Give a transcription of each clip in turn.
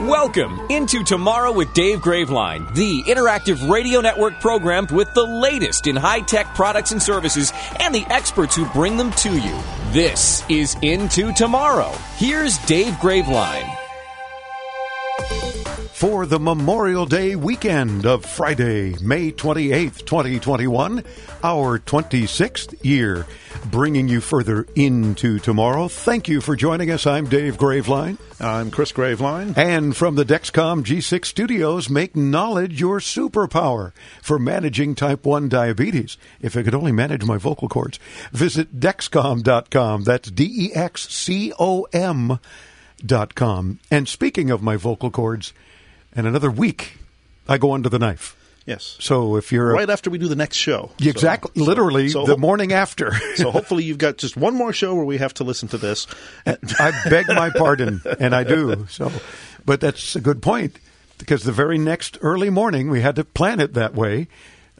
Welcome into Tomorrow with Dave Graveline, the interactive radio network programmed with the latest in high tech products and services and the experts who bring them to you. This is Into Tomorrow. Here's Dave Graveline. For the Memorial Day weekend of Friday, May 28th, 2021, our 26th year, bringing you further into tomorrow. Thank you for joining us. I'm Dave Graveline. I'm Chris Graveline. And from the Dexcom G6 studios, make knowledge your superpower for managing type 1 diabetes. If I could only manage my vocal cords, visit Dexcom.com. That's D E X C O M.com. And speaking of my vocal cords, and another week, I go under the knife. Yes. So if you're right after we do the next show, exactly, so, literally so, so the morning after. so hopefully you've got just one more show where we have to listen to this. I beg my pardon, and I do. So, but that's a good point because the very next early morning we had to plan it that way.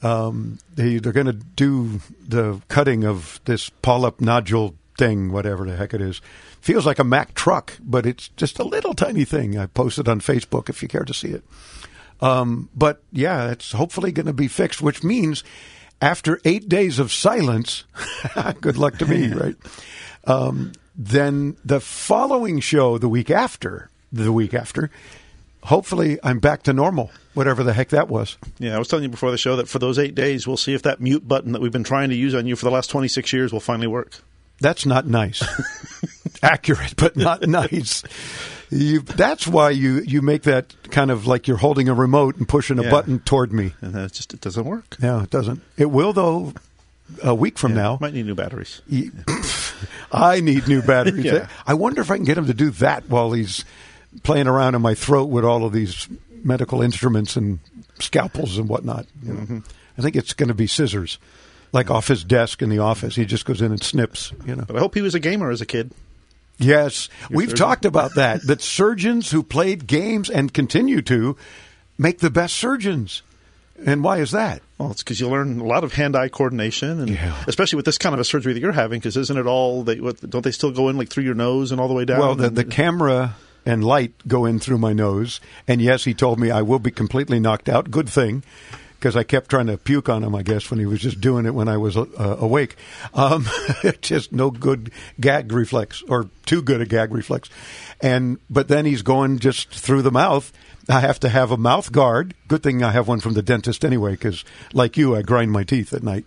Um, they, they're going to do the cutting of this polyp nodule thing, whatever the heck it is. Feels like a Mack truck, but it's just a little tiny thing. I posted on Facebook if you care to see it. Um, but yeah, it's hopefully going to be fixed, which means after eight days of silence, good luck to me, right? Um, then the following show, the week after, the week after, hopefully I'm back to normal, whatever the heck that was. Yeah, I was telling you before the show that for those eight days, we'll see if that mute button that we've been trying to use on you for the last 26 years will finally work. That's not nice. Accurate, but not nice. You, that's why you, you make that kind of like you're holding a remote and pushing a yeah. button toward me. And it just it doesn't work. No, it doesn't. It will though. A week from yeah, now, might need new batteries. I need new batteries. yeah. I wonder if I can get him to do that while he's playing around in my throat with all of these medical instruments and scalpels and whatnot. You know? mm-hmm. I think it's going to be scissors like off his desk in the office. He just goes in and snips, you know. But I hope he was a gamer as a kid. Yes, Your we've surgeon. talked about that. that surgeons who played games and continue to make the best surgeons. And why is that? Well, it's because you learn a lot of hand-eye coordination, and yeah. especially with this kind of a surgery that you're having. Because isn't it all? They, what, don't they still go in like through your nose and all the way down? Well, the, the camera and light go in through my nose. And yes, he told me I will be completely knocked out. Good thing because I kept trying to puke on him, I guess, when he was just doing it when I was uh, awake. Um, just no good gag reflex, or too good a gag reflex. And but then he's going just through the mouth. I have to have a mouth guard. Good thing I have one from the dentist anyway, because like you, I grind my teeth at night,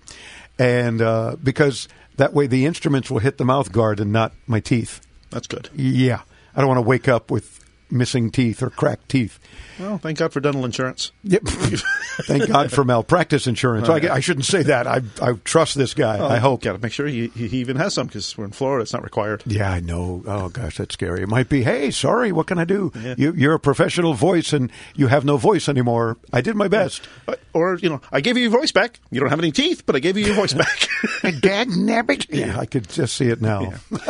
and uh, because that way the instruments will hit the mouth guard and not my teeth. That's good. Yeah, I don't want to wake up with missing teeth or cracked teeth. Well, thank God for dental insurance. Yep. thank God for malpractice insurance. Oh, yeah. I, I, shouldn't say that. I, I trust this guy. Oh, I hope. Got to make sure he, he even has some because we're in Florida. It's not required. Yeah, I know. Oh gosh, that's scary. It might be. Hey, sorry. What can I do? Yeah. You, are a professional voice and you have no voice anymore. I did my best. Yeah. Or you know, I gave you your voice back. You don't have any teeth, but I gave you your voice back. Dad nabbit. Yeah, I could just see it now.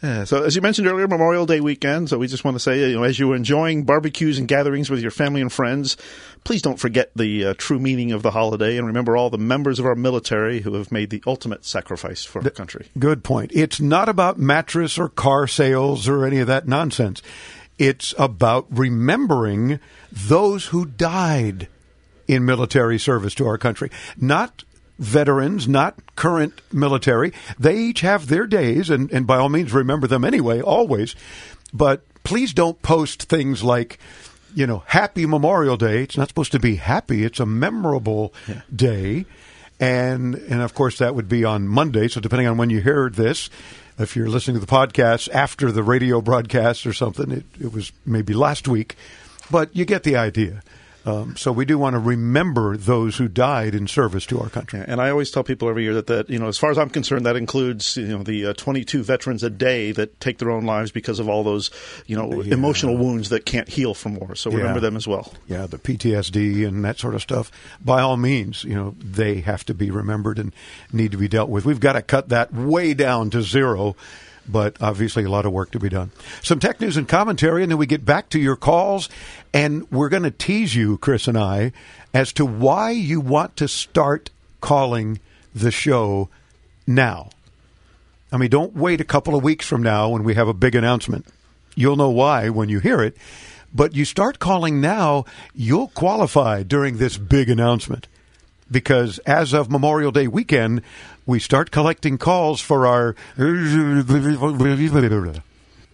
So as you mentioned earlier, Memorial Day weekend. So we just want to say, you know, as you are enjoying barbecues and gatherings with your family and friends Please don't forget the uh, true meaning of the holiday and remember all the members of our military who have made the ultimate sacrifice for our country. Good point. It's not about mattress or car sales or any of that nonsense. It's about remembering those who died in military service to our country. Not veterans, not current military. They each have their days, and, and by all means, remember them anyway, always. But please don't post things like, you know, happy Memorial Day. It's not supposed to be happy. It's a memorable yeah. day. And, and of course, that would be on Monday. So depending on when you hear this, if you're listening to the podcast after the radio broadcast or something, it, it was maybe last week. But you get the idea. Um, so we do want to remember those who died in service to our country. And I always tell people every year that, that you know, as far as I'm concerned, that includes you know the uh, 22 veterans a day that take their own lives because of all those you know Yeah. emotional wounds that can't heal from war. So remember Yeah. them as well. yeah, the PTSD and that sort of stuff, by all means, you know, they have to be remembered and need to be dealt with. We've got to cut that way down to zero, but obviously a lot of work to be done. Some tech news and commentary, and then we get back to your calls, and we're going to tease you, Chris and I, as to why you want to start calling the show now. I mean, don't wait a couple of weeks from now when we have a big announcement. You'll know why when you hear it. But you start calling now, you'll qualify during this big announcement. Because as of Memorial Day weekend, we start collecting calls for our.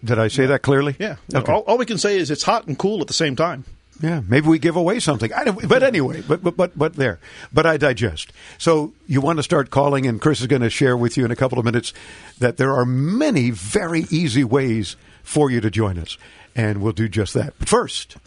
Did I say that clearly? Yeah. Okay. All, all we can say is it's hot and cool at the same time. Yeah, maybe we give away something. I don't, but anyway, but, but but but there. But I digest. So you want to start calling, and Chris is going to share with you in a couple of minutes that there are many very easy ways for you to join us, and we'll do just that. But first,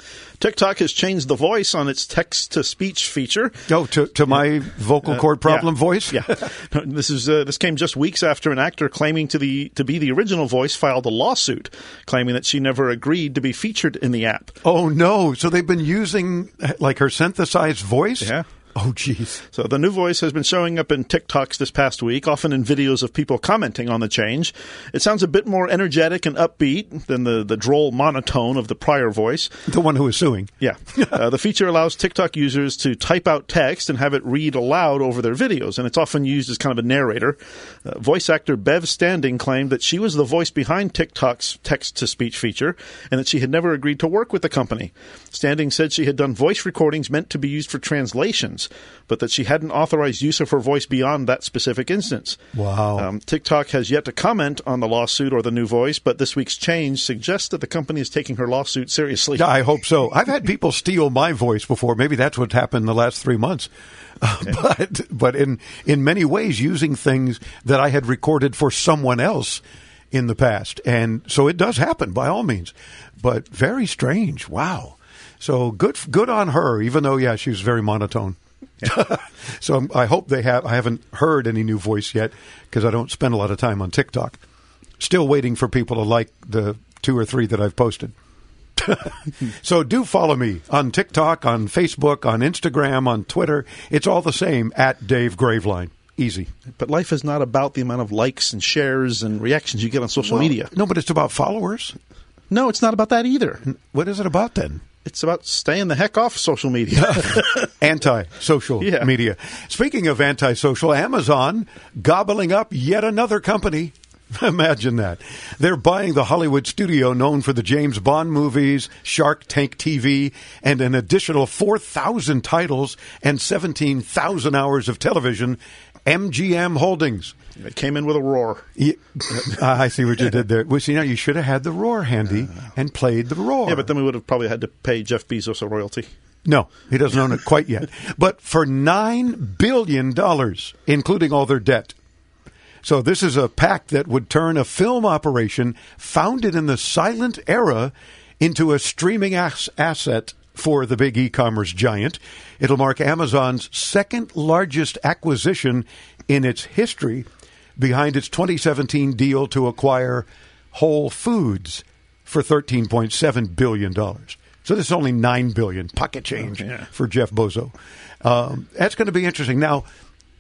TikTok has changed the voice on its text to speech feature. oh, to to my vocal cord problem Uh, Yeah. voice. Yeah, this is uh, this came just weeks after an actor claiming to the to be the original voice filed a lawsuit, claiming that she never agreed to be featured in the app. Oh no! So they've been using like her synthesized voice. Yeah. Oh, jeez. So the new voice has been showing up in TikToks this past week, often in videos of people commenting on the change. It sounds a bit more energetic and upbeat than the, the droll monotone of the prior voice. The one who is suing. Yeah. uh, the feature allows TikTok users to type out text and have it read aloud over their videos, and it's often used as kind of a narrator. Uh, voice actor Bev Standing claimed that she was the voice behind TikTok's text to speech feature and that she had never agreed to work with the company. Standing said she had done voice recordings meant to be used for translations, but that she hadn't authorized use of her voice beyond that specific instance. Wow. Um, TikTok has yet to comment on the lawsuit or the new voice, but this week's change suggests that the company is taking her lawsuit seriously. Yeah, I hope so. I've had people steal my voice before. Maybe that's what's happened in the last three months. But but in in many ways, using things that I had recorded for someone else in the past, and so it does happen by all means. But very strange. Wow. So good good on her. Even though yeah, she was very monotone. so I hope they have. I haven't heard any new voice yet because I don't spend a lot of time on TikTok. Still waiting for people to like the two or three that I've posted. so do follow me on TikTok, on Facebook, on Instagram, on Twitter. It's all the same at Dave Graveline. Easy. But life is not about the amount of likes and shares and reactions you get on social media. No, but it's about followers. No, it's not about that either. What is it about then? It's about staying the heck off social media. Anti social Yeah. media. Speaking of anti social, Amazon gobbling up yet another company. Imagine that. They're buying the Hollywood studio known for the James Bond movies, Shark Tank TV, and an additional 4,000 titles and 17,000 hours of television. MGM Holdings. It came in with a roar. Yeah, I see what you did there. Well, see, now you should have had the roar handy and played the roar. Yeah, but then we would have probably had to pay Jeff Bezos a royalty. No, he doesn't own it quite yet. But for $9 billion, including all their debt. So this is a pact that would turn a film operation founded in the silent era into a streaming ass- asset for the big e-commerce giant. It'll mark Amazon's second largest acquisition in its history behind its 2017 deal to acquire Whole Foods for 13.7 billion dollars. So this is only 9 billion pocket change yeah. for Jeff Bozo. Um, that's going to be interesting. Now,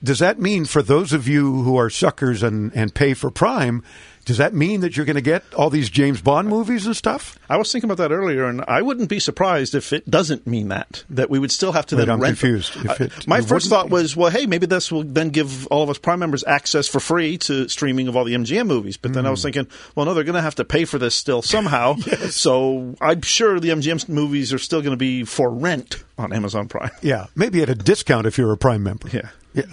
does that mean for those of you who are suckers and, and pay for Prime, does that mean that you're going to get all these James Bond movies and stuff? I was thinking about that earlier, and I wouldn't be surprised if it doesn't mean that. That we would still have to Wait, then I'm rent. confused. If Uh, it- my it first thought was, well, hey, maybe this will then give all of us Prime members access for free to streaming of all the MGM movies. But then I Hmm. was thinking, well, no, they're going to have to pay for this still somehow. So I'm sure the MGM movies are still going to be for rent on Amazon Prime. Yeah, maybe at a discount if you're a Prime member. Yeah.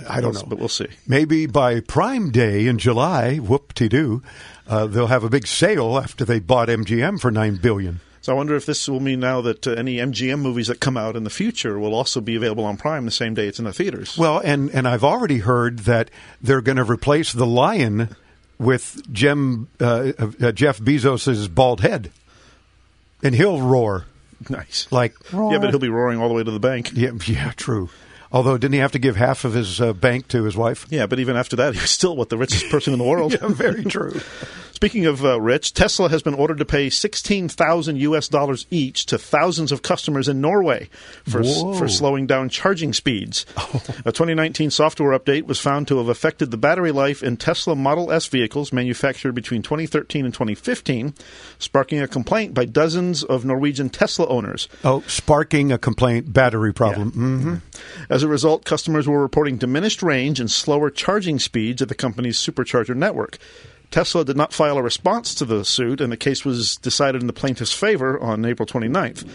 I don't know. But we'll see. Maybe by Prime Day in July, whoop-de-doo, uh, they'll have a big sale after they bought MGM for 9 billion. So I wonder if this will mean now that uh, any MGM movies that come out in the future will also be available on Prime the same day it's in the theaters. Well, and, and I've already heard that they're going to replace the lion with Jem, uh, uh, Jeff Bezos' bald head. And he'll roar Nice. Like, Yeah, but he'll be roaring all the way to the bank. yeah, yeah, true. Although, didn't he have to give half of his uh, bank to his wife? Yeah, but even after that, he's still what the richest person in the world. Yeah, very true. Speaking of uh, rich, Tesla has been ordered to pay sixteen thousand U.S. dollars each to thousands of customers in Norway for Whoa. for slowing down charging speeds. A 2019 software update was found to have affected the battery life in Tesla Model S vehicles manufactured between 2013 and 2015, sparking a complaint by dozens of Norwegian Tesla owners. Oh, sparking a complaint, battery problem. hmm As a result, customers were reporting diminished range and slower charging speeds at the company's supercharger network. Tesla did not file a response to the suit, and the case was decided in the plaintiff's favor on April 29th.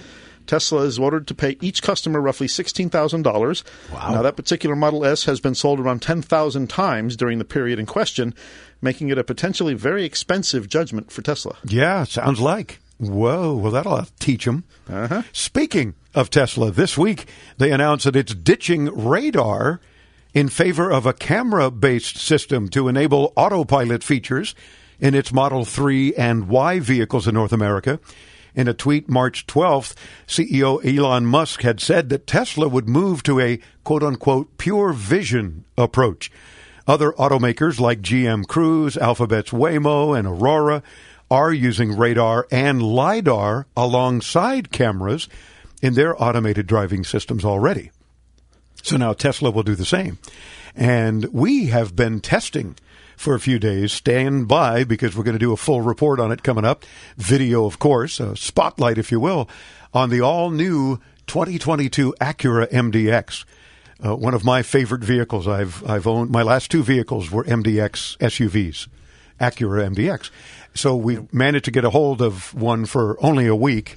Tesla is ordered to pay each customer roughly $16,000. Wow. Now, that particular Model S has been sold around 10,000 times during the period in question, making it a potentially very expensive judgment for Tesla. Yeah, sounds like. Whoa, well, that'll teach them. Uh-huh. Speaking of Tesla, this week they announced that it's ditching radar in favor of a camera based system to enable autopilot features in its Model 3 and Y vehicles in North America. In a tweet March 12th, CEO Elon Musk had said that Tesla would move to a quote unquote pure vision approach. Other automakers like GM Cruise, Alphabet's Waymo, and Aurora are using radar and LiDAR alongside cameras in their automated driving systems already. So now Tesla will do the same. And we have been testing for a few days. Stand by because we're going to do a full report on it coming up. Video, of course, a spotlight, if you will, on the all new 2022 Acura MDX. Uh, one of my favorite vehicles I've I've owned. My last two vehicles were MDX SUVs, Acura MDX. So we managed to get a hold of one for only a week.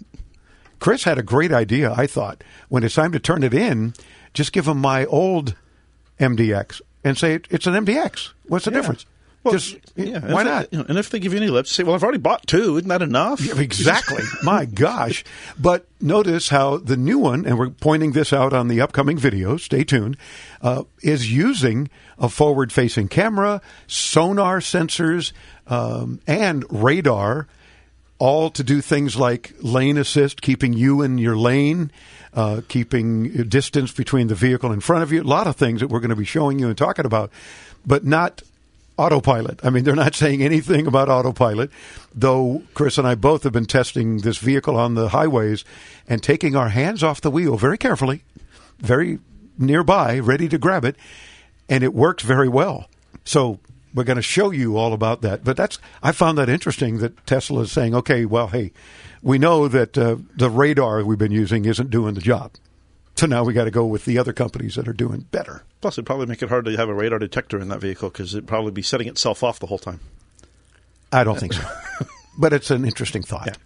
Chris had a great idea. I thought when it's time to turn it in, just give them my old MDX and say it's an MDX. What's the difference? just yeah, why and not? they- you know, and if they give you any lips, say, "Well, I've already bought two. Isn't that enough?" Yeah, exactly. My gosh. But notice how the new one, and we're pointing this out on the upcoming video, stay tuned, uh, is using a forward facing camera, sonar sensors, um, and radar, all to do things like lane assist, keeping you in your lane. Uh, keeping distance between the vehicle in front of you, a lot of things that we're going to be showing you and talking about, but not autopilot. I mean, they're not saying anything about autopilot, though Chris and I both have been testing this vehicle on the highways and taking our hands off the wheel very carefully, very nearby, ready to grab it, and it works very well. So we're going to show you all about that. But that's I found that interesting that Tesla is saying, okay, well, hey, we know that uh, the radar we've been using isn't doing the job. So now we got to go with the other companies that are doing better. Plus, it'd probably make it hard to have a radar detector in that vehicle because it'd probably be setting itself off the whole time. I don't think so. but it's an interesting thought.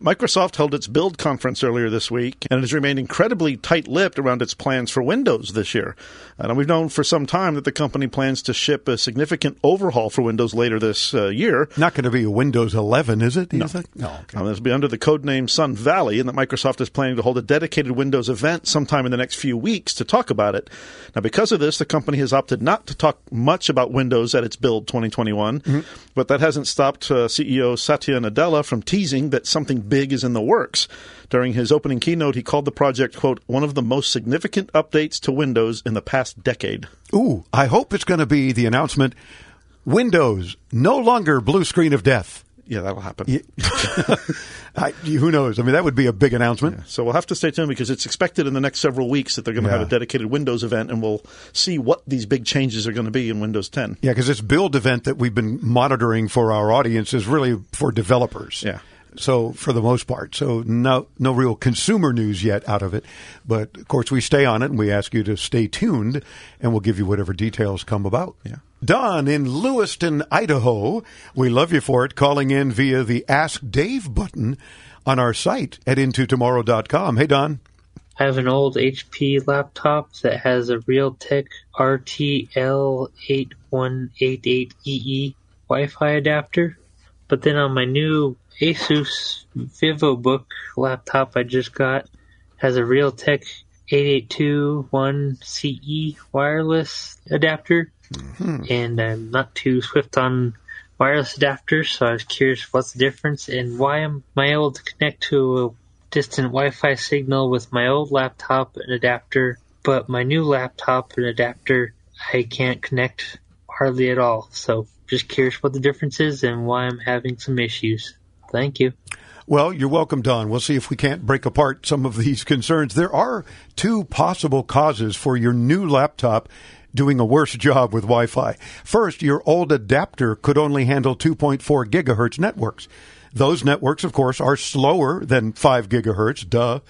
Microsoft held its Build conference earlier this week and it has remained incredibly tight lipped around its plans for Windows this year. And we've known for some time that the company plans to ship a significant overhaul for Windows later this uh, year. Not going to be a Windows 11, is it? No. think? No. Okay. Um, this will be under the codename Sun Valley, and that Microsoft is planning to hold a dedicated Windows event sometime in the next few weeks to talk about it. Now, because of this, the company has opted not to talk much about Windows at its Build 2021, but that hasn't stopped uh, CEO Satya Nadella from teasing that something big is in the works. During his opening keynote, he called the project, quote, one of the most significant updates to Windows in the past decade. Ooh, I hope it's going to be the announcement Windows, no longer blue screen of death. Yeah, that'll happen. I, who knows? I mean, that would be a big announcement. So we'll have to stay tuned because it's expected in the next several weeks that they're going to have a dedicated Windows event, and we'll see what these big changes are going to be in Windows 10. Yeah, because this build event that we've been monitoring for our audience is really for developers. Yeah. So for the most part, so no no real consumer news yet out of it, but of course we stay on it and we ask you to stay tuned, and we'll give you whatever details come about. Yeah. Don in Lewiston, Idaho, we love you for it. Calling in via the Ask Dave button on our site at intotomorrow.com. Hey Don. I have an old HP laptop that has a Realtek RTL8188EE E Wi-Fi adapter. But then on my new Asus VivoBook laptop I just got has a Realtek 8821CE E wireless adapter. Mm-hmm. And I'm not too swift on wireless adapters, so I was curious what's the difference and why am I able to connect to a distant Wi-Fi signal with my old laptop and adapter, but my new laptop and adapter I can't connect hardly at all. So just curious what the difference is and why I'm having some issues. Thank you. Well, you're welcome, Don. We'll see if we can't break apart some of these concerns. There are two possible causes for your new laptop doing a worse job with Wi Fi. First, your old adapter could only handle 2.4 gigahertz networks. Those networks, of course, are slower than 5 gigahertz, duh,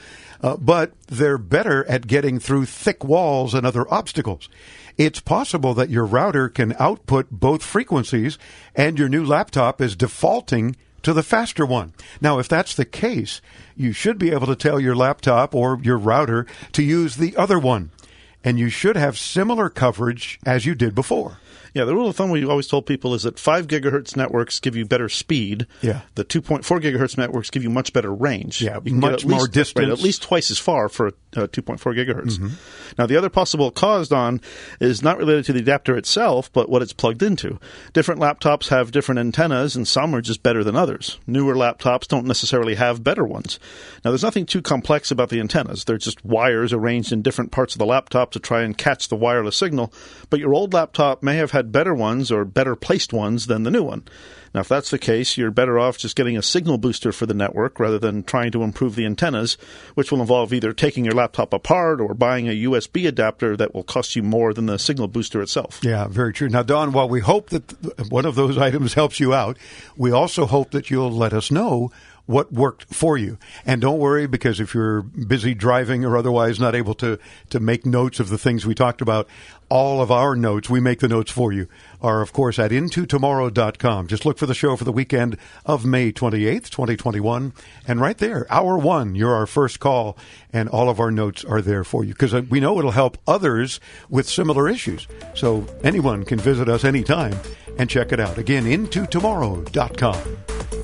uh, but they're better at getting through thick walls and other obstacles. It's possible that your router can output both frequencies and your new laptop is defaulting to the faster one. Now, if that's the case, you should be able to tell your laptop or your router to use the other one. And you should have similar coverage as you did before. Yeah, the rule of thumb we always told people is that 5 gigahertz networks give you better speed. Yeah. The 2.4 gigahertz networks give you much better range. Yeah, you can much more least, distance. Right, at least twice as far for uh, 2.4 gigahertz. Mm-hmm. Now, the other possible cause, Don, is not related to the adapter itself, but what it's plugged into. Different laptops have different antennas, and some are just better than others. Newer laptops don't necessarily have better ones. Now, there's nothing too complex about the antennas. They're just wires arranged in different parts of the laptop to try and catch the wireless signal, but your old laptop may have had better ones or better placed ones than the new one. Now, if that's the case, you're better off just getting a signal booster for the network rather than trying to improve the antennas, which will involve either taking your laptop apart or buying a USB adapter that will cost you more than the signal booster itself. Yeah, very true. Now, Don, while we hope that one of those items helps you out, we also hope that you'll let us know what worked for you. And don't worry because if you're busy driving or otherwise not able to, to make notes of the things we talked about, all of our notes, we make the notes for you, are of course at intotomorrow.com. Just look for the show for the weekend of May 28th, 2021. And right there, hour one, you're our first call and all of our notes are there for you because uh, we know it'll help others with similar issues. So anyone can visit us anytime and check it out. Again, intotomorrow.com.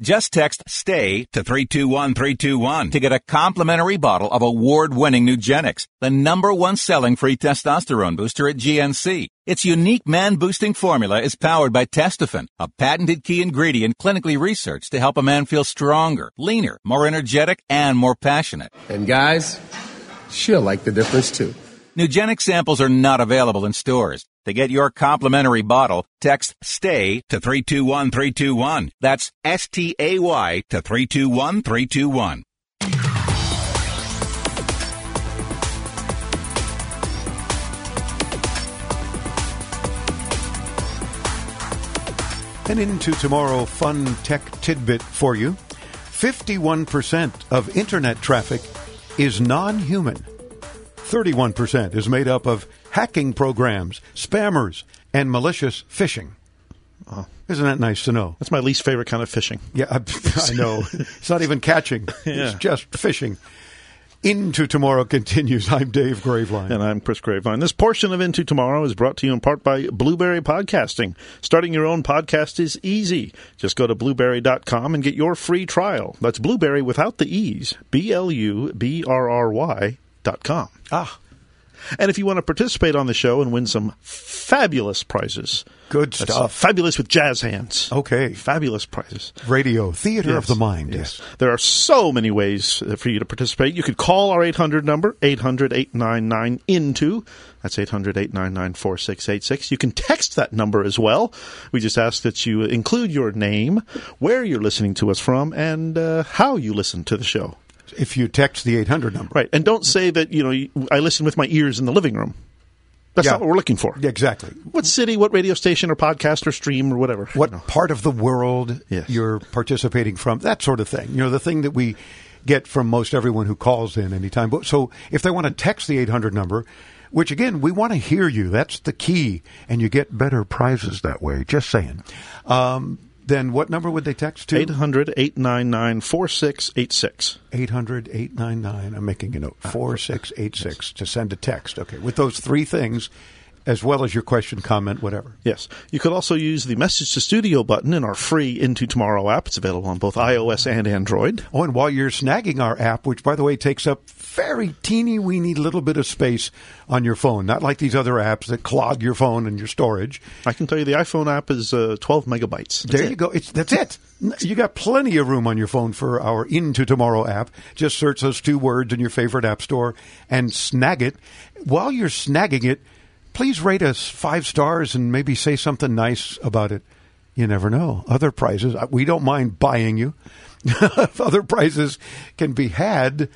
Just text STAY to 321321 to get a complimentary bottle of award-winning Nugenix, the number one selling free testosterone booster at GNC. Its unique man-boosting formula is powered by Testofen, a patented key ingredient clinically researched to help a man feel stronger, leaner, more energetic, and more passionate. And guys, she'll like the difference too. Nugenix samples are not available in stores. To get your complimentary bottle, text STAY to 321321. That's S-T-A-Y to 321321. And into tomorrow, fun tech tidbit for you. 51% of internet traffic is non human. 31% is made up of hacking programs, spammers, and malicious phishing. Isn't that nice to know? That's my least favorite kind of fishing. Yeah, I, I know. It's not even catching, it's just fishing. Into Tomorrow continues. I'm Dave Graveline. And I'm Chris Graveline. This portion of Into Tomorrow is brought to you in part by Blubrry Podcasting. Starting your own podcast is easy. Just go to blubrry.com and get your free trial. That's Blueberry without the E's. B L U B R R Y dot com. Ah, And if you want to participate on the show and win some fabulous prizes, good stuff. fabulous with jazz hands. Okay. Fabulous prizes. Radio, theater of the mind. Yes. There are so many ways for you to participate. You could call our 800 number, 800 899 INTO. That's 800 899 4686. You can text that number as well. We just ask that you include your name, where you're listening to us from, and uh, how you listen to the show. If you text the 800 number. Right. And don't say that, you know, I listen with my ears in the living room. That's Yeah. not what we're looking for. Yeah, exactly. What city, what radio station or podcast or stream or whatever. what part of the world Yes. you're participating from, that sort of thing. You know, the thing that we get from most everyone who calls in anytime. But so if they want to text the 800 number, which again, we want to hear you. That's the key. And you get better prizes that way. Just saying. Um, then what number would they text to? 800 899 4686. 800 899. I'm making a note. Ah, 4686 to send a text. Okay. With those three things, as well as your question, comment, whatever. Yes. You could also use the Message to Studio button in our free Into Tomorrow app. It's available on both iOS and Android. Oh, and while you're snagging our app, which by the way takes up very teeny weeny little bit of space on your phone, not like these other apps that clog your phone and your storage. I can tell you the iPhone app is uh, 12 megabytes. That's there it. you go. It's that's it. You got plenty of room on your phone for our Into Tomorrow app. Just search those two words in your favorite app store and snag it. While you're snagging it, please rate us five stars and maybe say something nice about it. You never know. Other prizes, uh, we don't mind buying you. Other prizes can be had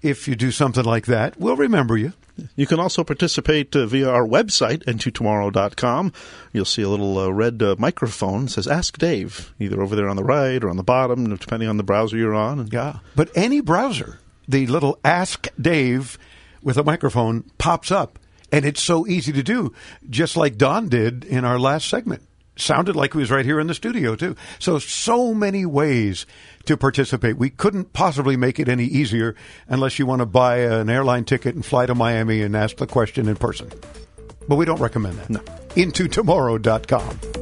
if you do something like that. We'll remember you. You can also participate uh, via our website, intotomorrow.com. You'll see a little uh, red uh, microphone that says Ask Dave, either over there on the right or on the bottom, depending on the browser you're on. And Yeah. But any browser, the little Ask Dave with a microphone pops up. And it's so easy to do, just like Don did in our last segment. Sounded like he was right here in the studio, too. So, so many ways to participate. We couldn't possibly make it any easier unless you want to buy an airline ticket and fly to Miami and ask the question in person. But we don't recommend that. No. IntoTomorrow.com.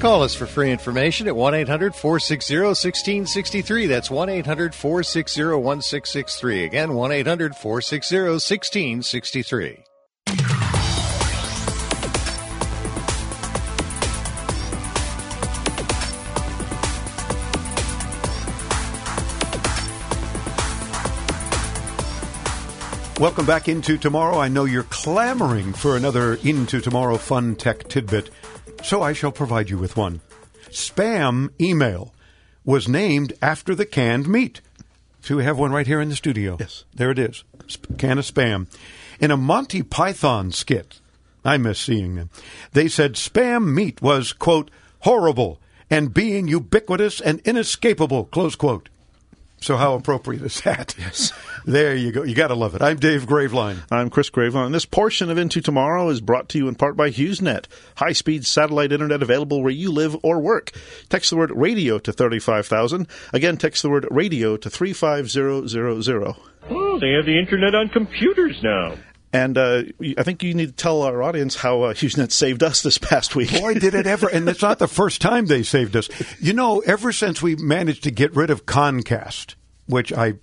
Call us for free information at 1 800 460 1663. That's 1 800 460 1663. Again, 1 800 460 1663. Welcome back into tomorrow. I know you're clamoring for another Into Tomorrow fun tech tidbit, so I shall provide you with one. Spam email was named after the canned meat. So we have one right here in the studio. Yes. There it is. Sp- can of spam. In a Monty Python skit, I miss seeing them. They said spam meat was, quote, horrible and being ubiquitous and inescapable, close quote. So how appropriate is that? Yes. there you go. You got to love it. I'm Dave Graveline. I'm Chris Graveline. This portion of Into Tomorrow is brought to you in part by HughesNet, high speed satellite internet available where you live or work. Text the word radio to 35000. Again, text the word radio to 35000. Oh, they have the internet on computers now. And uh, I think you need to tell our audience how uh, HughesNet saved us this past week. Boy, did it ever. And it's not the first time they saved us. You know, ever since we managed to get rid of Concast, which I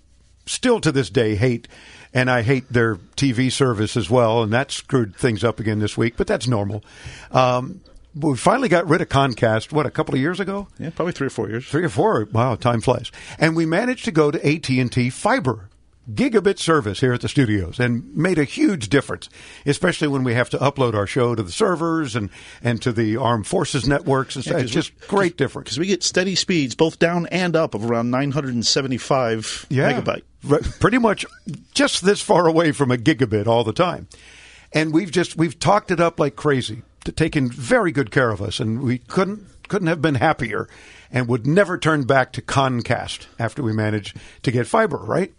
still to this day hate, and I hate their TV service as well, and that screwed things up again this week, but that's normal. Um, we finally got rid of Concast, what, a couple of years ago? Yeah, probably three or four years. Three or four. Wow, time flies. And we managed to go to AT&T Fiber gigabit service here at the studios and made a huge difference, especially when we have to upload our show to the servers and, and to the armed forces networks. It's, Yeah, it's just great difference. Because we get steady speeds, both down and up, of around 975 megabyte. Right, pretty much just this far away from a gigabit all the time. And we've just we've talked it up like crazy, to taken very good care of us, and we couldn't couldn't have been happier, and would never turn back to Concast after we managed to get fiber. Right.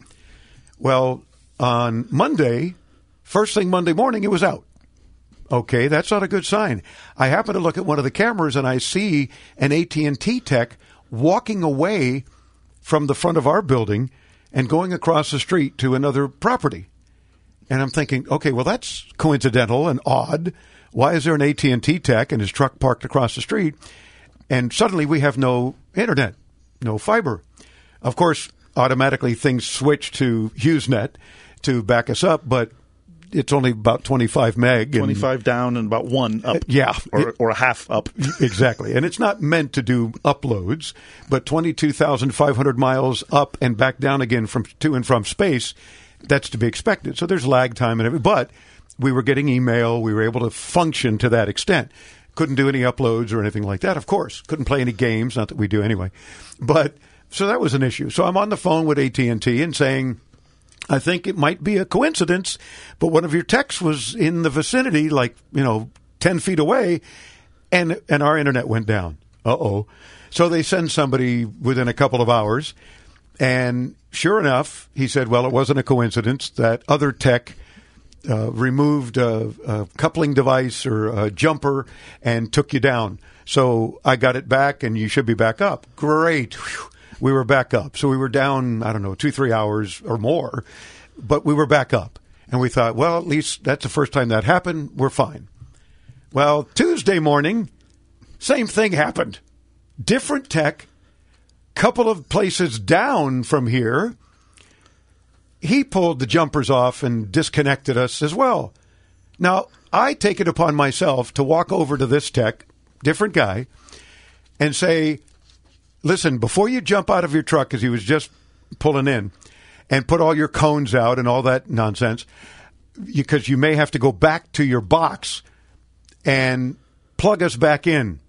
Well, on Monday, first thing Monday morning, it was out. Okay, that's not a good sign. I happen to look at one of the cameras and I see an AT&T tech walking away from the front of our building and going across the street to another property. And I'm thinking, okay, well that's coincidental and odd. Why is there an AT&T tech and his truck parked across the street? And suddenly we have no internet, no fiber. Of course, automatically things switch to HughesNet to back us up, but it's only about 25 meg. and- 25 down and about one up. Uh, yeah. Or, or a half up. exactly. And it's not meant to do uploads, but 22,500 miles up and back down again from to and from space, that's to be expected. So there's lag time and everything. But we were getting email. We were able to function to that extent. Couldn't do any uploads or anything like that, of course. Couldn't play any games, not that we do anyway. But so that was an issue. So I'm on the phone with AT&T and saying, I think it might be a coincidence, but one of your techs was in the vicinity, like, you know, 10 feet away, and, and our internet went down. Uh oh. So they send somebody within a couple of hours, and sure enough, he said, well, it wasn't a coincidence. That other tech uh, removed a, a coupling device or a jumper and took you down. So I got it back, and you should be back up. Great. Whew. We were back up. So we were down, I don't know, two, three hours or more, but we were back up. And we thought, well, at least that's the first time that happened. We're fine. Well, Tuesday morning, same thing happened. Different tech, couple of places down from here. He pulled the jumpers off and disconnected us as well. Now, I take it upon myself to walk over to this tech, different guy, and say, listen, before you jump out of your truck, because he was just pulling in, and put all your cones out and all that nonsense, because you may have to go back to your box and plug us back in.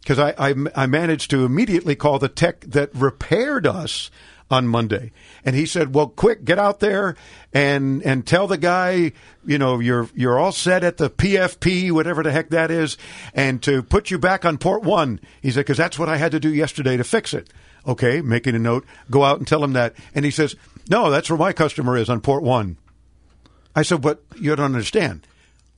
Because I, I, I managed to immediately call the tech that repaired us on Monday, and he said, "Well, quick, get out there and and tell the guy, you know, you're you're all set at the PFP, whatever the heck that is, and to put you back on port one." He said, "Because that's what I had to do yesterday to fix it." Okay, making a note, go out and tell him that, and he says, "No, that's where my customer is on port one." I said, "But you don't understand."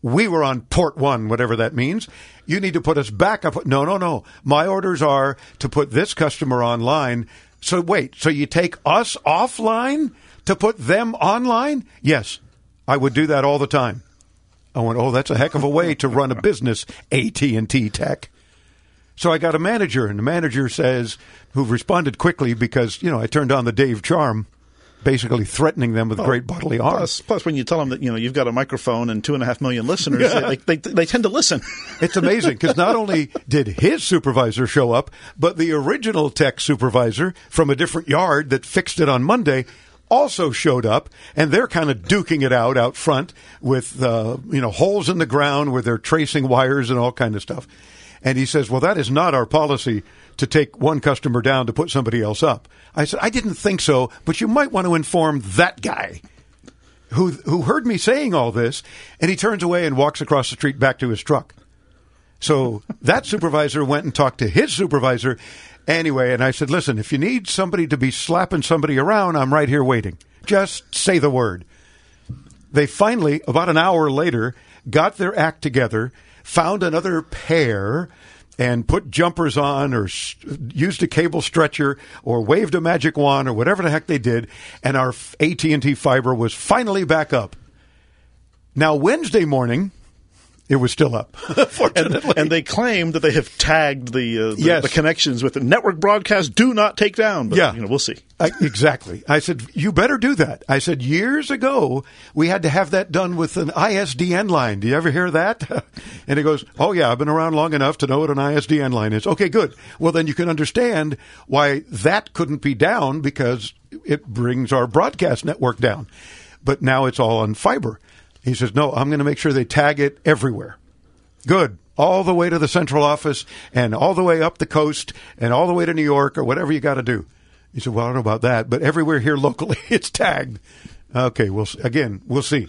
We were on port one, whatever that means. You need to put us back up. No, no, no. My orders are to put this customer online. So wait, so you take us offline to put them online? Yes, I would do that all the time. I went, oh, that's a heck of a way to run a business, AT and T Tech. So I got a manager, and the manager says, who responded quickly because you know I turned on the Dave charm, basically threatening them with great bodily harm. Plus, plus, when you tell them that you know you've got a microphone and two and a half million listeners, Yeah. they, they, they tend to listen. It's amazing because not only did his supervisor show up, but the original tech supervisor from a different yard that fixed it on Monday also showed up, and they're kind of duking it out out front with uh, you know holes in the ground where they're tracing wires and all kind of stuff. And he says, "Well, that is not our policy to take one customer down to put somebody else up." I said, "I didn't think so, but you might want to inform that guy." Who, who heard me saying all this, and he turns away and walks across the street back to his truck. So that supervisor went and talked to his supervisor anyway. And I said, listen, if you need somebody to be slapping somebody around, I'm right here waiting. Just say the word. They finally, about an hour later, got their act together, found another pair, and put jumpers on or used a cable stretcher or waved a magic wand or whatever the heck they did. And our AT&T fiber was finally back up. Now, Wednesday morning, it was still up. and, and they claim that they have tagged the, uh, the, Yes. the connections with the network broadcast. Do not take down. But, Yeah. you know, we'll see. I, exactly. I said, you better do that. I said, years ago, we had to have that done with an ISDN line. Do you ever hear that? and he goes, oh, yeah, I've been around long enough to know what an ISDN line is. Okay, good. Well, then you can understand why that couldn't be down because it brings our broadcast network down. But now it's all on fiber. He says, no, I'm going to make sure they tag it everywhere. Good. All the way to the central office and all the way up the coast and all the way to New York or whatever you got to do. He said, Well, I don't know about that, but everywhere here locally it's tagged. Okay, we'll again, we'll see.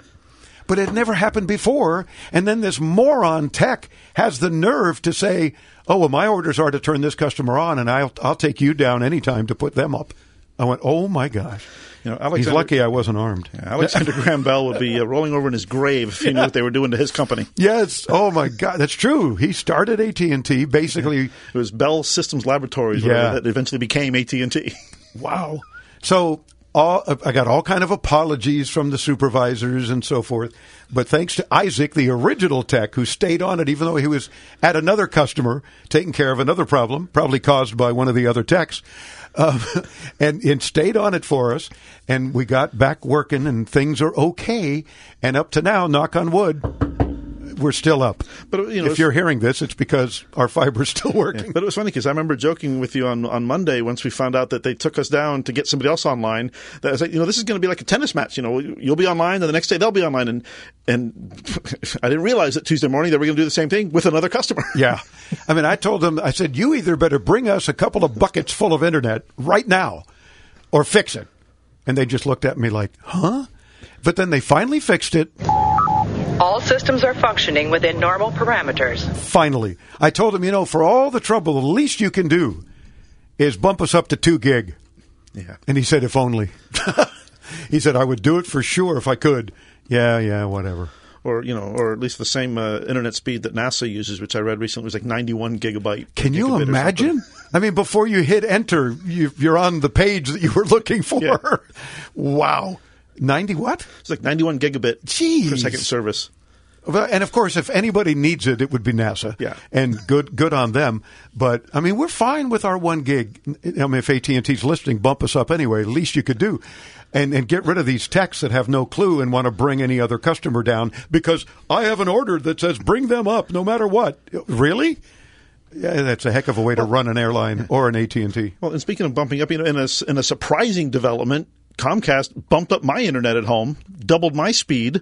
But it never happened before. And then this moron tech has the nerve to say, Oh, well, my orders are to turn this customer on and I'll, I'll take you down anytime to put them up. I went, Oh my gosh. You know, He's lucky I wasn't armed. Alexander Graham Bell would be uh, rolling over in his grave if he knew what they were doing to his company. Yes. Oh my God, that's true. He started AT and T basically. It was Bell Systems Laboratories Yeah. that eventually became AT and T. Wow. So all I got all kind of apologies from the supervisors and so forth. But thanks to Isaac, the original tech, who stayed on it even though he was at another customer taking care of another problem, probably caused by one of the other techs, and, and stayed on it for us. And we got back working, and things are okay. And up to now, knock on wood, we're still up. But you know, if you're hearing this, it's because our fiber's still working. But it was funny because I remember joking with you on, on Monday once we found out that they took us down to get somebody else online. That I was like, you know, this is going to be like a tennis match. You know, you'll be online, and the next day they'll be online, and and I didn't realize that Tuesday morning they were going to do the same thing with another customer. Yeah. I mean, I told them, I said, you either better bring us a couple of buckets full of internet right now or fix it. And they just looked at me like, huh? But then they finally fixed it. All systems are functioning within normal parameters. Finally. I told him, you know, for all the trouble, the least you can do is bump us up to two gig. Yeah. And he said, if only. he said, I would do it for sure if I could. Yeah, yeah, whatever. Or you know, or at least the same uh, internet speed that NASA uses, which I read recently was like 91 gigabyte. Can you imagine? I mean, before you hit enter, you, you're on the page that you were looking for. Yeah. wow. 90 what? It's like 91 gigabit per second service. And of course, if anybody needs it, it would be NASA. Yeah. and good, good on them. But I mean, we're fine with our one gig. I mean, if AT and T's listening, bump us up anyway. Least you could do, and and get rid of these techs that have no clue and want to bring any other customer down because I have an order that says bring them up no matter what. Really? Yeah, that's a heck of a way to run an airline or an AT and T. Well, and speaking of bumping up, you know, in a in a surprising development, Comcast bumped up my internet at home, doubled my speed.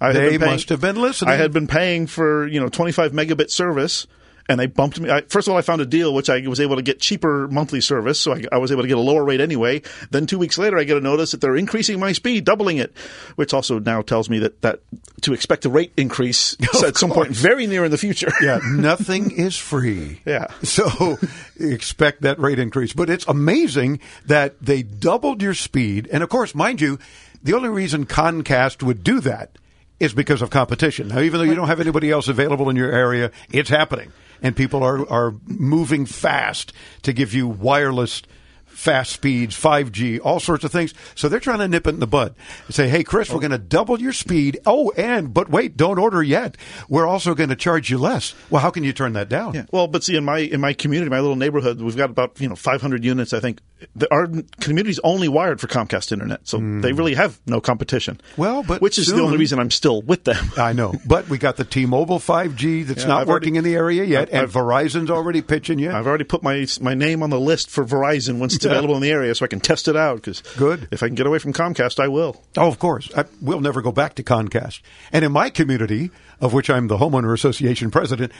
I had They been paying- must have been listening. I had been paying for you know 25 megabit service, and they bumped me. I, first of all, I found a deal which I was able to get cheaper monthly service, so I, I was able to get a lower rate anyway. Then two weeks later, I get a notice that they're increasing my speed, doubling it, which also now tells me that that to expect a rate increase at some point very near in the future. Yeah, nothing is free. Yeah. So expect that rate increase. But it's amazing that they doubled your speed. And of course, mind you, the only reason Comcast would do that is because of competition. Now, even though you don't have anybody else available in your area, it's happening. And people are, are moving fast to give you wireless fast speeds, 5G, all sorts of things. So they're trying to nip it in the bud. Say, hey, Chris, we're oh. going to double your speed. Oh, and, but wait, don't order yet. We're also going to charge you less. Well, how can you turn that down? Yeah. Well, but see, in my in my community, my little neighborhood, we've got about you know 500 units. I think the, our community's only wired for Comcast internet, so hmm. they really have no competition. Well, but which is the only reason I'm still with them. I know, but we got the T-Mobile 5G that's Yeah, not I've working already- in the area yet, I've- and Verizon's already pitching you. I've already put my my name on the list for Verizon once it's Yeah. available in the area, so I can test it out. Because Good. if I can get away from Comcast, I will. Oh, of course. I, we'll never go back to Comcast. And in my community, of which I'm the homeowner association president,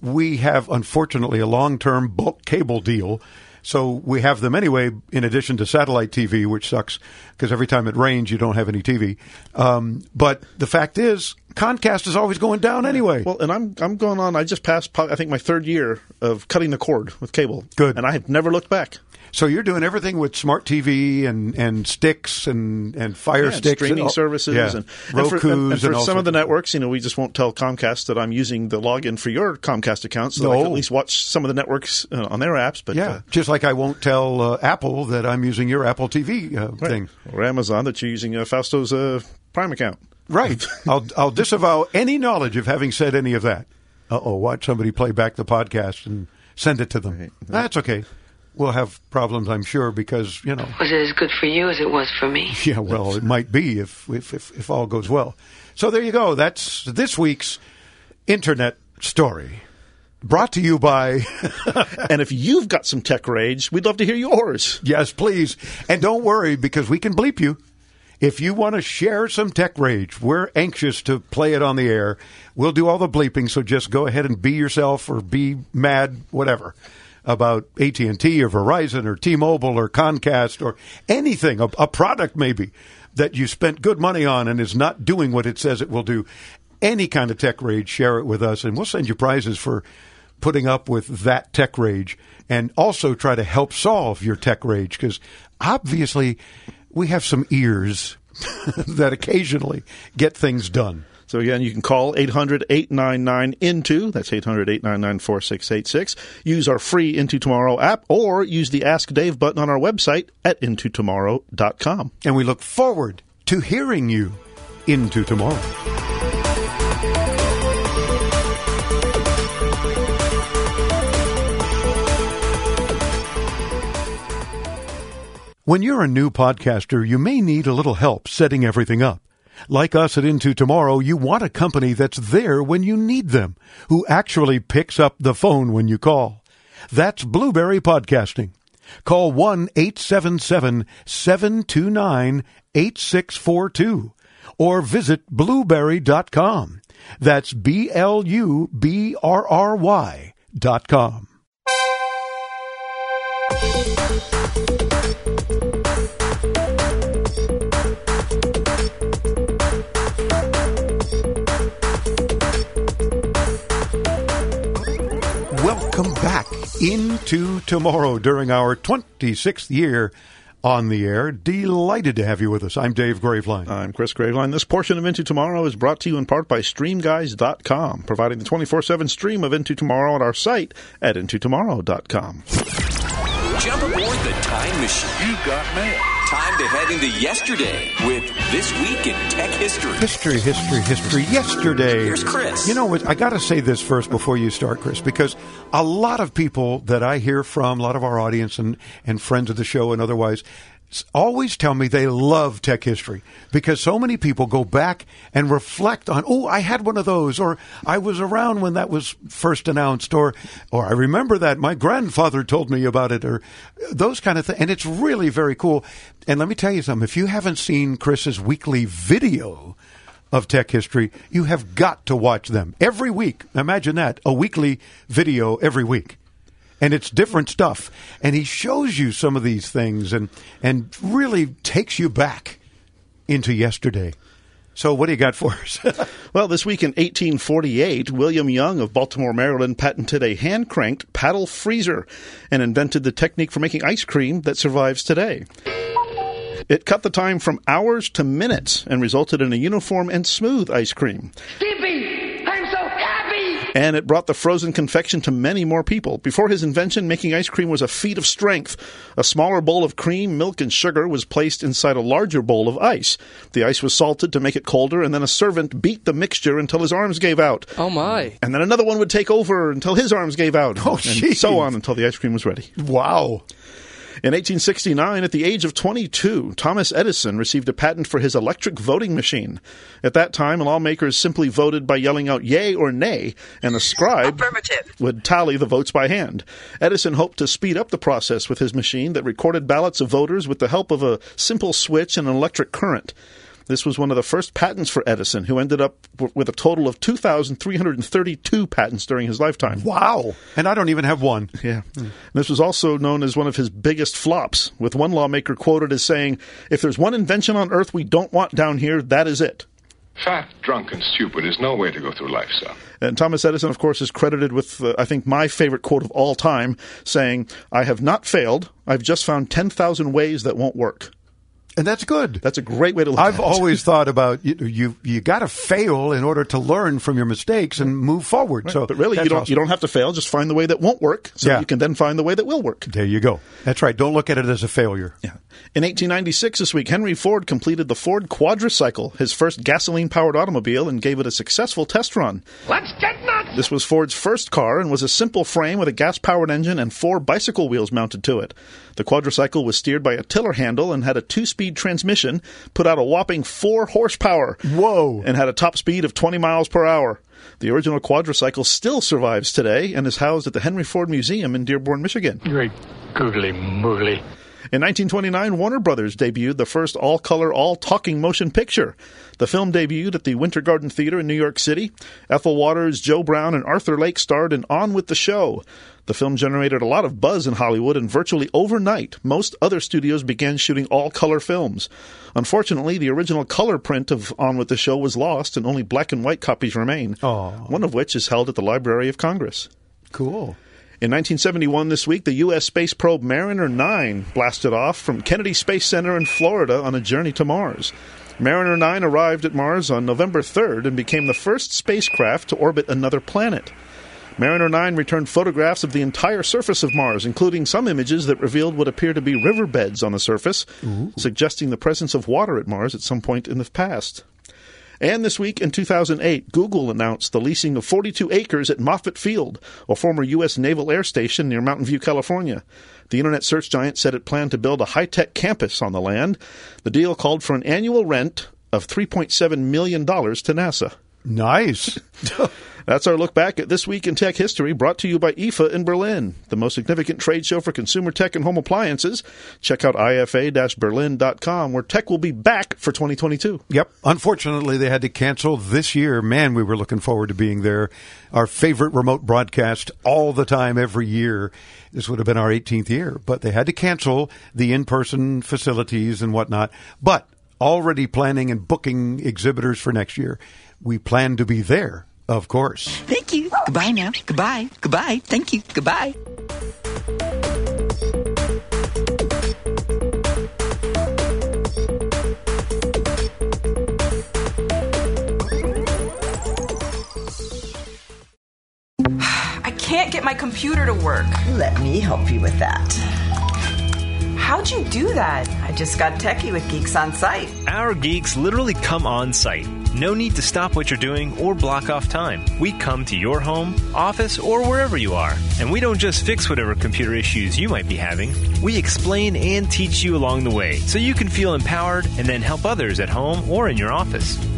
we have unfortunately a long-term bulk cable deal. So we have them anyway, in addition to satellite TV, which sucks because every time it rains, you don't have any TV. Um, but the fact is, Comcast is always going down anyway. Well, and I'm I'm going on. I just passed, I think, my third year of cutting the cord with cable. Good. and I have never looked back. So you're doing everything with smart TV and, and sticks and, and Fire Yeah, and streaming and all- services, yeah. and, and Roku's, for, and, and for some of the networks, you know, we just won't tell Comcast that I'm using the login for your Comcast account, so that I can at least watch some of the networks uh, on their apps. But Yeah, uh, just like I won't tell uh, Apple that I'm using your Apple TV uh, right. thing. or Amazon that you're using uh, Fausto's uh, Prime account. Right. I'll I'll disavow any knowledge of having said any of that. Uh oh, watch somebody play back the podcast and send it to them. That's okay. We'll have problems, I'm sure, because you know. Was it as good for you as it was for me? Yeah, well, it might be if if if, if all goes well. So there you go. That's this week's internet story. Brought to you by and if you've got some tech rage, we'd love to hear yours. Yes, please. And don't worry because we can bleep you. If you want to share some tech rage, we're anxious to play it on the air. We'll do all the bleeping, so just go ahead and be yourself or be mad, whatever, about AT&T or Verizon or T-Mobile or Comcast or anything, a, a product maybe that you spent good money on and is not doing what it says it will do. Any kind of tech rage, share it with us, and we'll send you prizes for putting up with that tech rage and also try to help solve your tech rage because obviously we have some ears that occasionally get things done. So again, you can call 800-899-INTO. That's 800-899-4686. Use our free Into Tomorrow app or use the Ask Dave button on our website at intotomorrow.com. And we look forward to hearing you into tomorrow. When you're a new podcaster, you may need a little help setting everything up. Like us at Into Tomorrow, you want a company that's there when you need them, who actually picks up the phone when you call. That's Blubrry Podcasting. Call 1 877 729 8642 or visit blubrry.com. That's B L U B R R Y dot com. Back into tomorrow during our 26th year on the air. Delighted to have you with us. I'm Dave Graveline. I'm Chris Graveline. This portion of Into Tomorrow is brought to you in part by StreamGuys.com, providing the 24-7 stream of Into Tomorrow at our site at IntoTomorrow.com. Jump aboard the time machine. You got mail. Time to head into yesterday with This Week in Tech History. History, history, history. Yesterday. Here's Chris. You know what? I got to say this first before you start, Chris, because a lot of people that I hear from, a lot of our audience and, and friends of the show and otherwise, always tell me they love tech history because so many people go back and reflect on, oh, I had one of those, or I was around when that was first announced, or, or I remember that my grandfather told me about it, or those kind of things. And it's really very cool. And let me tell you something if you haven't seen Chris's weekly video, of tech history, you have got to watch them every week. Imagine that a weekly video every week. And it's different stuff. And he shows you some of these things and, and really takes you back into yesterday. So, what do you got for us? Well, this week in 1848, William Young of Baltimore, Maryland, patented a hand cranked paddle freezer and invented the technique for making ice cream that survives today. It cut the time from hours to minutes and resulted in a uniform and smooth ice cream. Skippy, I'm so happy! And it brought the frozen confection to many more people. Before his invention, making ice cream was a feat of strength. A smaller bowl of cream, milk, and sugar was placed inside a larger bowl of ice. The ice was salted to make it colder, and then a servant beat the mixture until his arms gave out. Oh my. And then another one would take over until his arms gave out. Oh, and jeez. so on until the ice cream was ready. wow. In 1869, at the age of 22, Thomas Edison received a patent for his electric voting machine. At that time, lawmakers simply voted by yelling out yay or nay, and the scribe would tally the votes by hand. Edison hoped to speed up the process with his machine that recorded ballots of voters with the help of a simple switch and an electric current. This was one of the first patents for Edison, who ended up w- with a total of 2,332 patents during his lifetime. Wow. And I don't even have one. Yeah. This was also known as one of his biggest flops, with one lawmaker quoted as saying, If there's one invention on earth we don't want down here, that is it. Fat, drunk, and stupid is no way to go through life, sir. And Thomas Edison, of course, is credited with, uh, I think, my favorite quote of all time, saying, I have not failed. I've just found 10,000 ways that won't work. And that's good. That's a great way to look I've at it. always thought about you. You, you got to fail in order to learn from your mistakes and move forward. Right, So, but really, you don't awesome. you don't have to fail. Just find the way that won't work, so Yeah. you can then find the way that will work. There you go. That's right. Don't look at it as a failure. Yeah. In 1896, this week, Henry Ford completed the Ford Quadricycle, his first gasoline-powered automobile, and gave it a successful test run. Let's get nuts! This was Ford's first car and was a simple frame with a gas-powered engine and four bicycle wheels mounted to it. The quadricycle was steered by a tiller handle and had a two-speed transmission, put out a whopping four horsepower. Whoa! And had a top speed of 20 miles per hour. The original quadricycle still survives today and is housed at the Henry Ford Museum in Dearborn, Michigan. Great googly moogly. In 1929, Warner Brothers debuted the first all color, all talking motion picture. The film debuted at the Winter Garden Theater in New York City. Ethel Waters, Joe Brown, and Arthur Lake starred in On with the Show. The film generated a lot of buzz in Hollywood, and virtually overnight, most other studios began shooting all color films. Unfortunately, the original color print of On with the Show was lost, and only black and white copies remain, one of which is held at the Library of Congress. Cool. In 1971, this week, the U.S. space probe Mariner 9 blasted off from Kennedy Space Center in Florida on a journey to Mars. Mariner 9 arrived at Mars on November 3rd and became the first spacecraft to orbit another planet. Mariner 9 returned photographs of the entire surface of Mars, including some images that revealed what appear to be riverbeds on the surface, suggesting the presence of water at Mars at some point in the past. And this week in 2008, Google announced the leasing of 42 acres at Moffett Field, a former U.S. Naval Air Station near Mountain View, California. The internet search giant said it planned to build a high tech campus on the land. The deal called for an annual rent of $3.7 million to NASA. Nice. That's our look back at This Week in Tech History, brought to you by IFA in Berlin, the most significant trade show for consumer tech and home appliances. Check out ifa-berlin.com, where tech will be back for 2022. Yep. Unfortunately, they had to cancel this year. Man, we were looking forward to being there. Our favorite remote broadcast all the time, every year. This would have been our 18th year, but they had to cancel the in person facilities and whatnot. But already planning and booking exhibitors for next year. We plan to be there, of course. Thank you. Goodbye now. Goodbye. Goodbye. Thank you. Goodbye. I can't get my computer to work. Let me help you with that. How'd you do that? I just got techie with Geeks on Site. Our geeks literally come on site. No need to stop what you're doing or block off time. We come to your home, office, or wherever you are. And we don't just fix whatever computer issues you might be having. We explain and teach you along the way so you can feel empowered and then help others at home or in your office.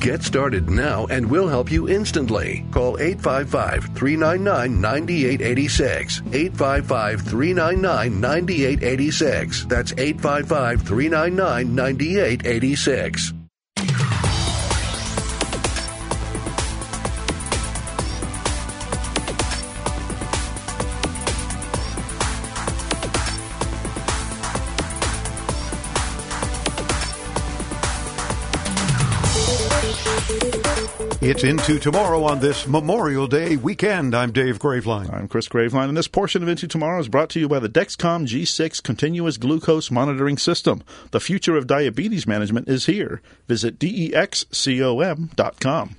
Get started now and we'll help you instantly. Call 855 399 9886. 855 399 9886. That's 855 399 9886. It's into tomorrow on this Memorial Day weekend. I'm Dave Graveline. I'm Chris Graveline, and this portion of Into Tomorrow is brought to you by the Dexcom G6 Continuous Glucose Monitoring System. The future of diabetes management is here. Visit dexcom.com.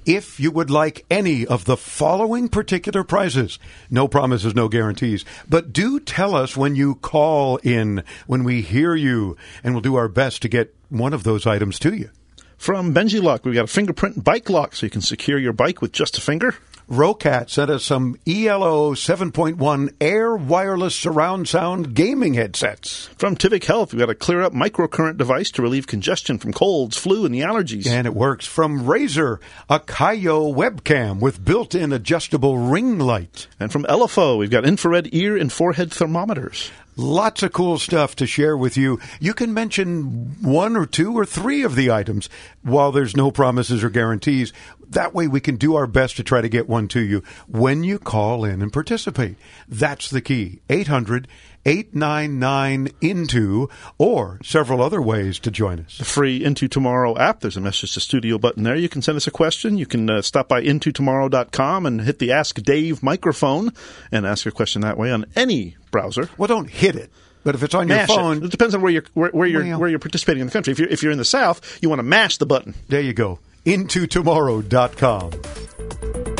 If you would like any of the following particular prizes, no promises, no guarantees, but do tell us when you call in, when we hear you, and we'll do our best to get one of those items to you. From Benji Lock, we've got a fingerprint bike lock so you can secure your bike with just a finger. Roccat sent us some ELO 7.1 Air Wireless Surround Sound gaming headsets. From Tivic Health, we've got a clear up microcurrent device to relieve congestion from colds, flu, and the allergies. And it works. From Razer, a Kiyo webcam with built in adjustable ring light. And from LFO, we've got infrared ear and forehead thermometers. Lots of cool stuff to share with you. You can mention one or two or three of the items while there's no promises or guarantees. That way we can do our best to try to get one to you when you call in and participate. That's the key. 800 899 into or several other ways to join us. The free Into Tomorrow app, there's a message to studio button there. You can send us a question. You can uh, stop by intotomorrow.com and hit the Ask Dave microphone and ask a question that way on any browser. Well, don't hit it. But if it's on mash your phone, it. it depends on where you're where, where you're Well. where you're participating in the country. If you're if you're in the South, you want to mash the button. there you go. Intotomorrow.com.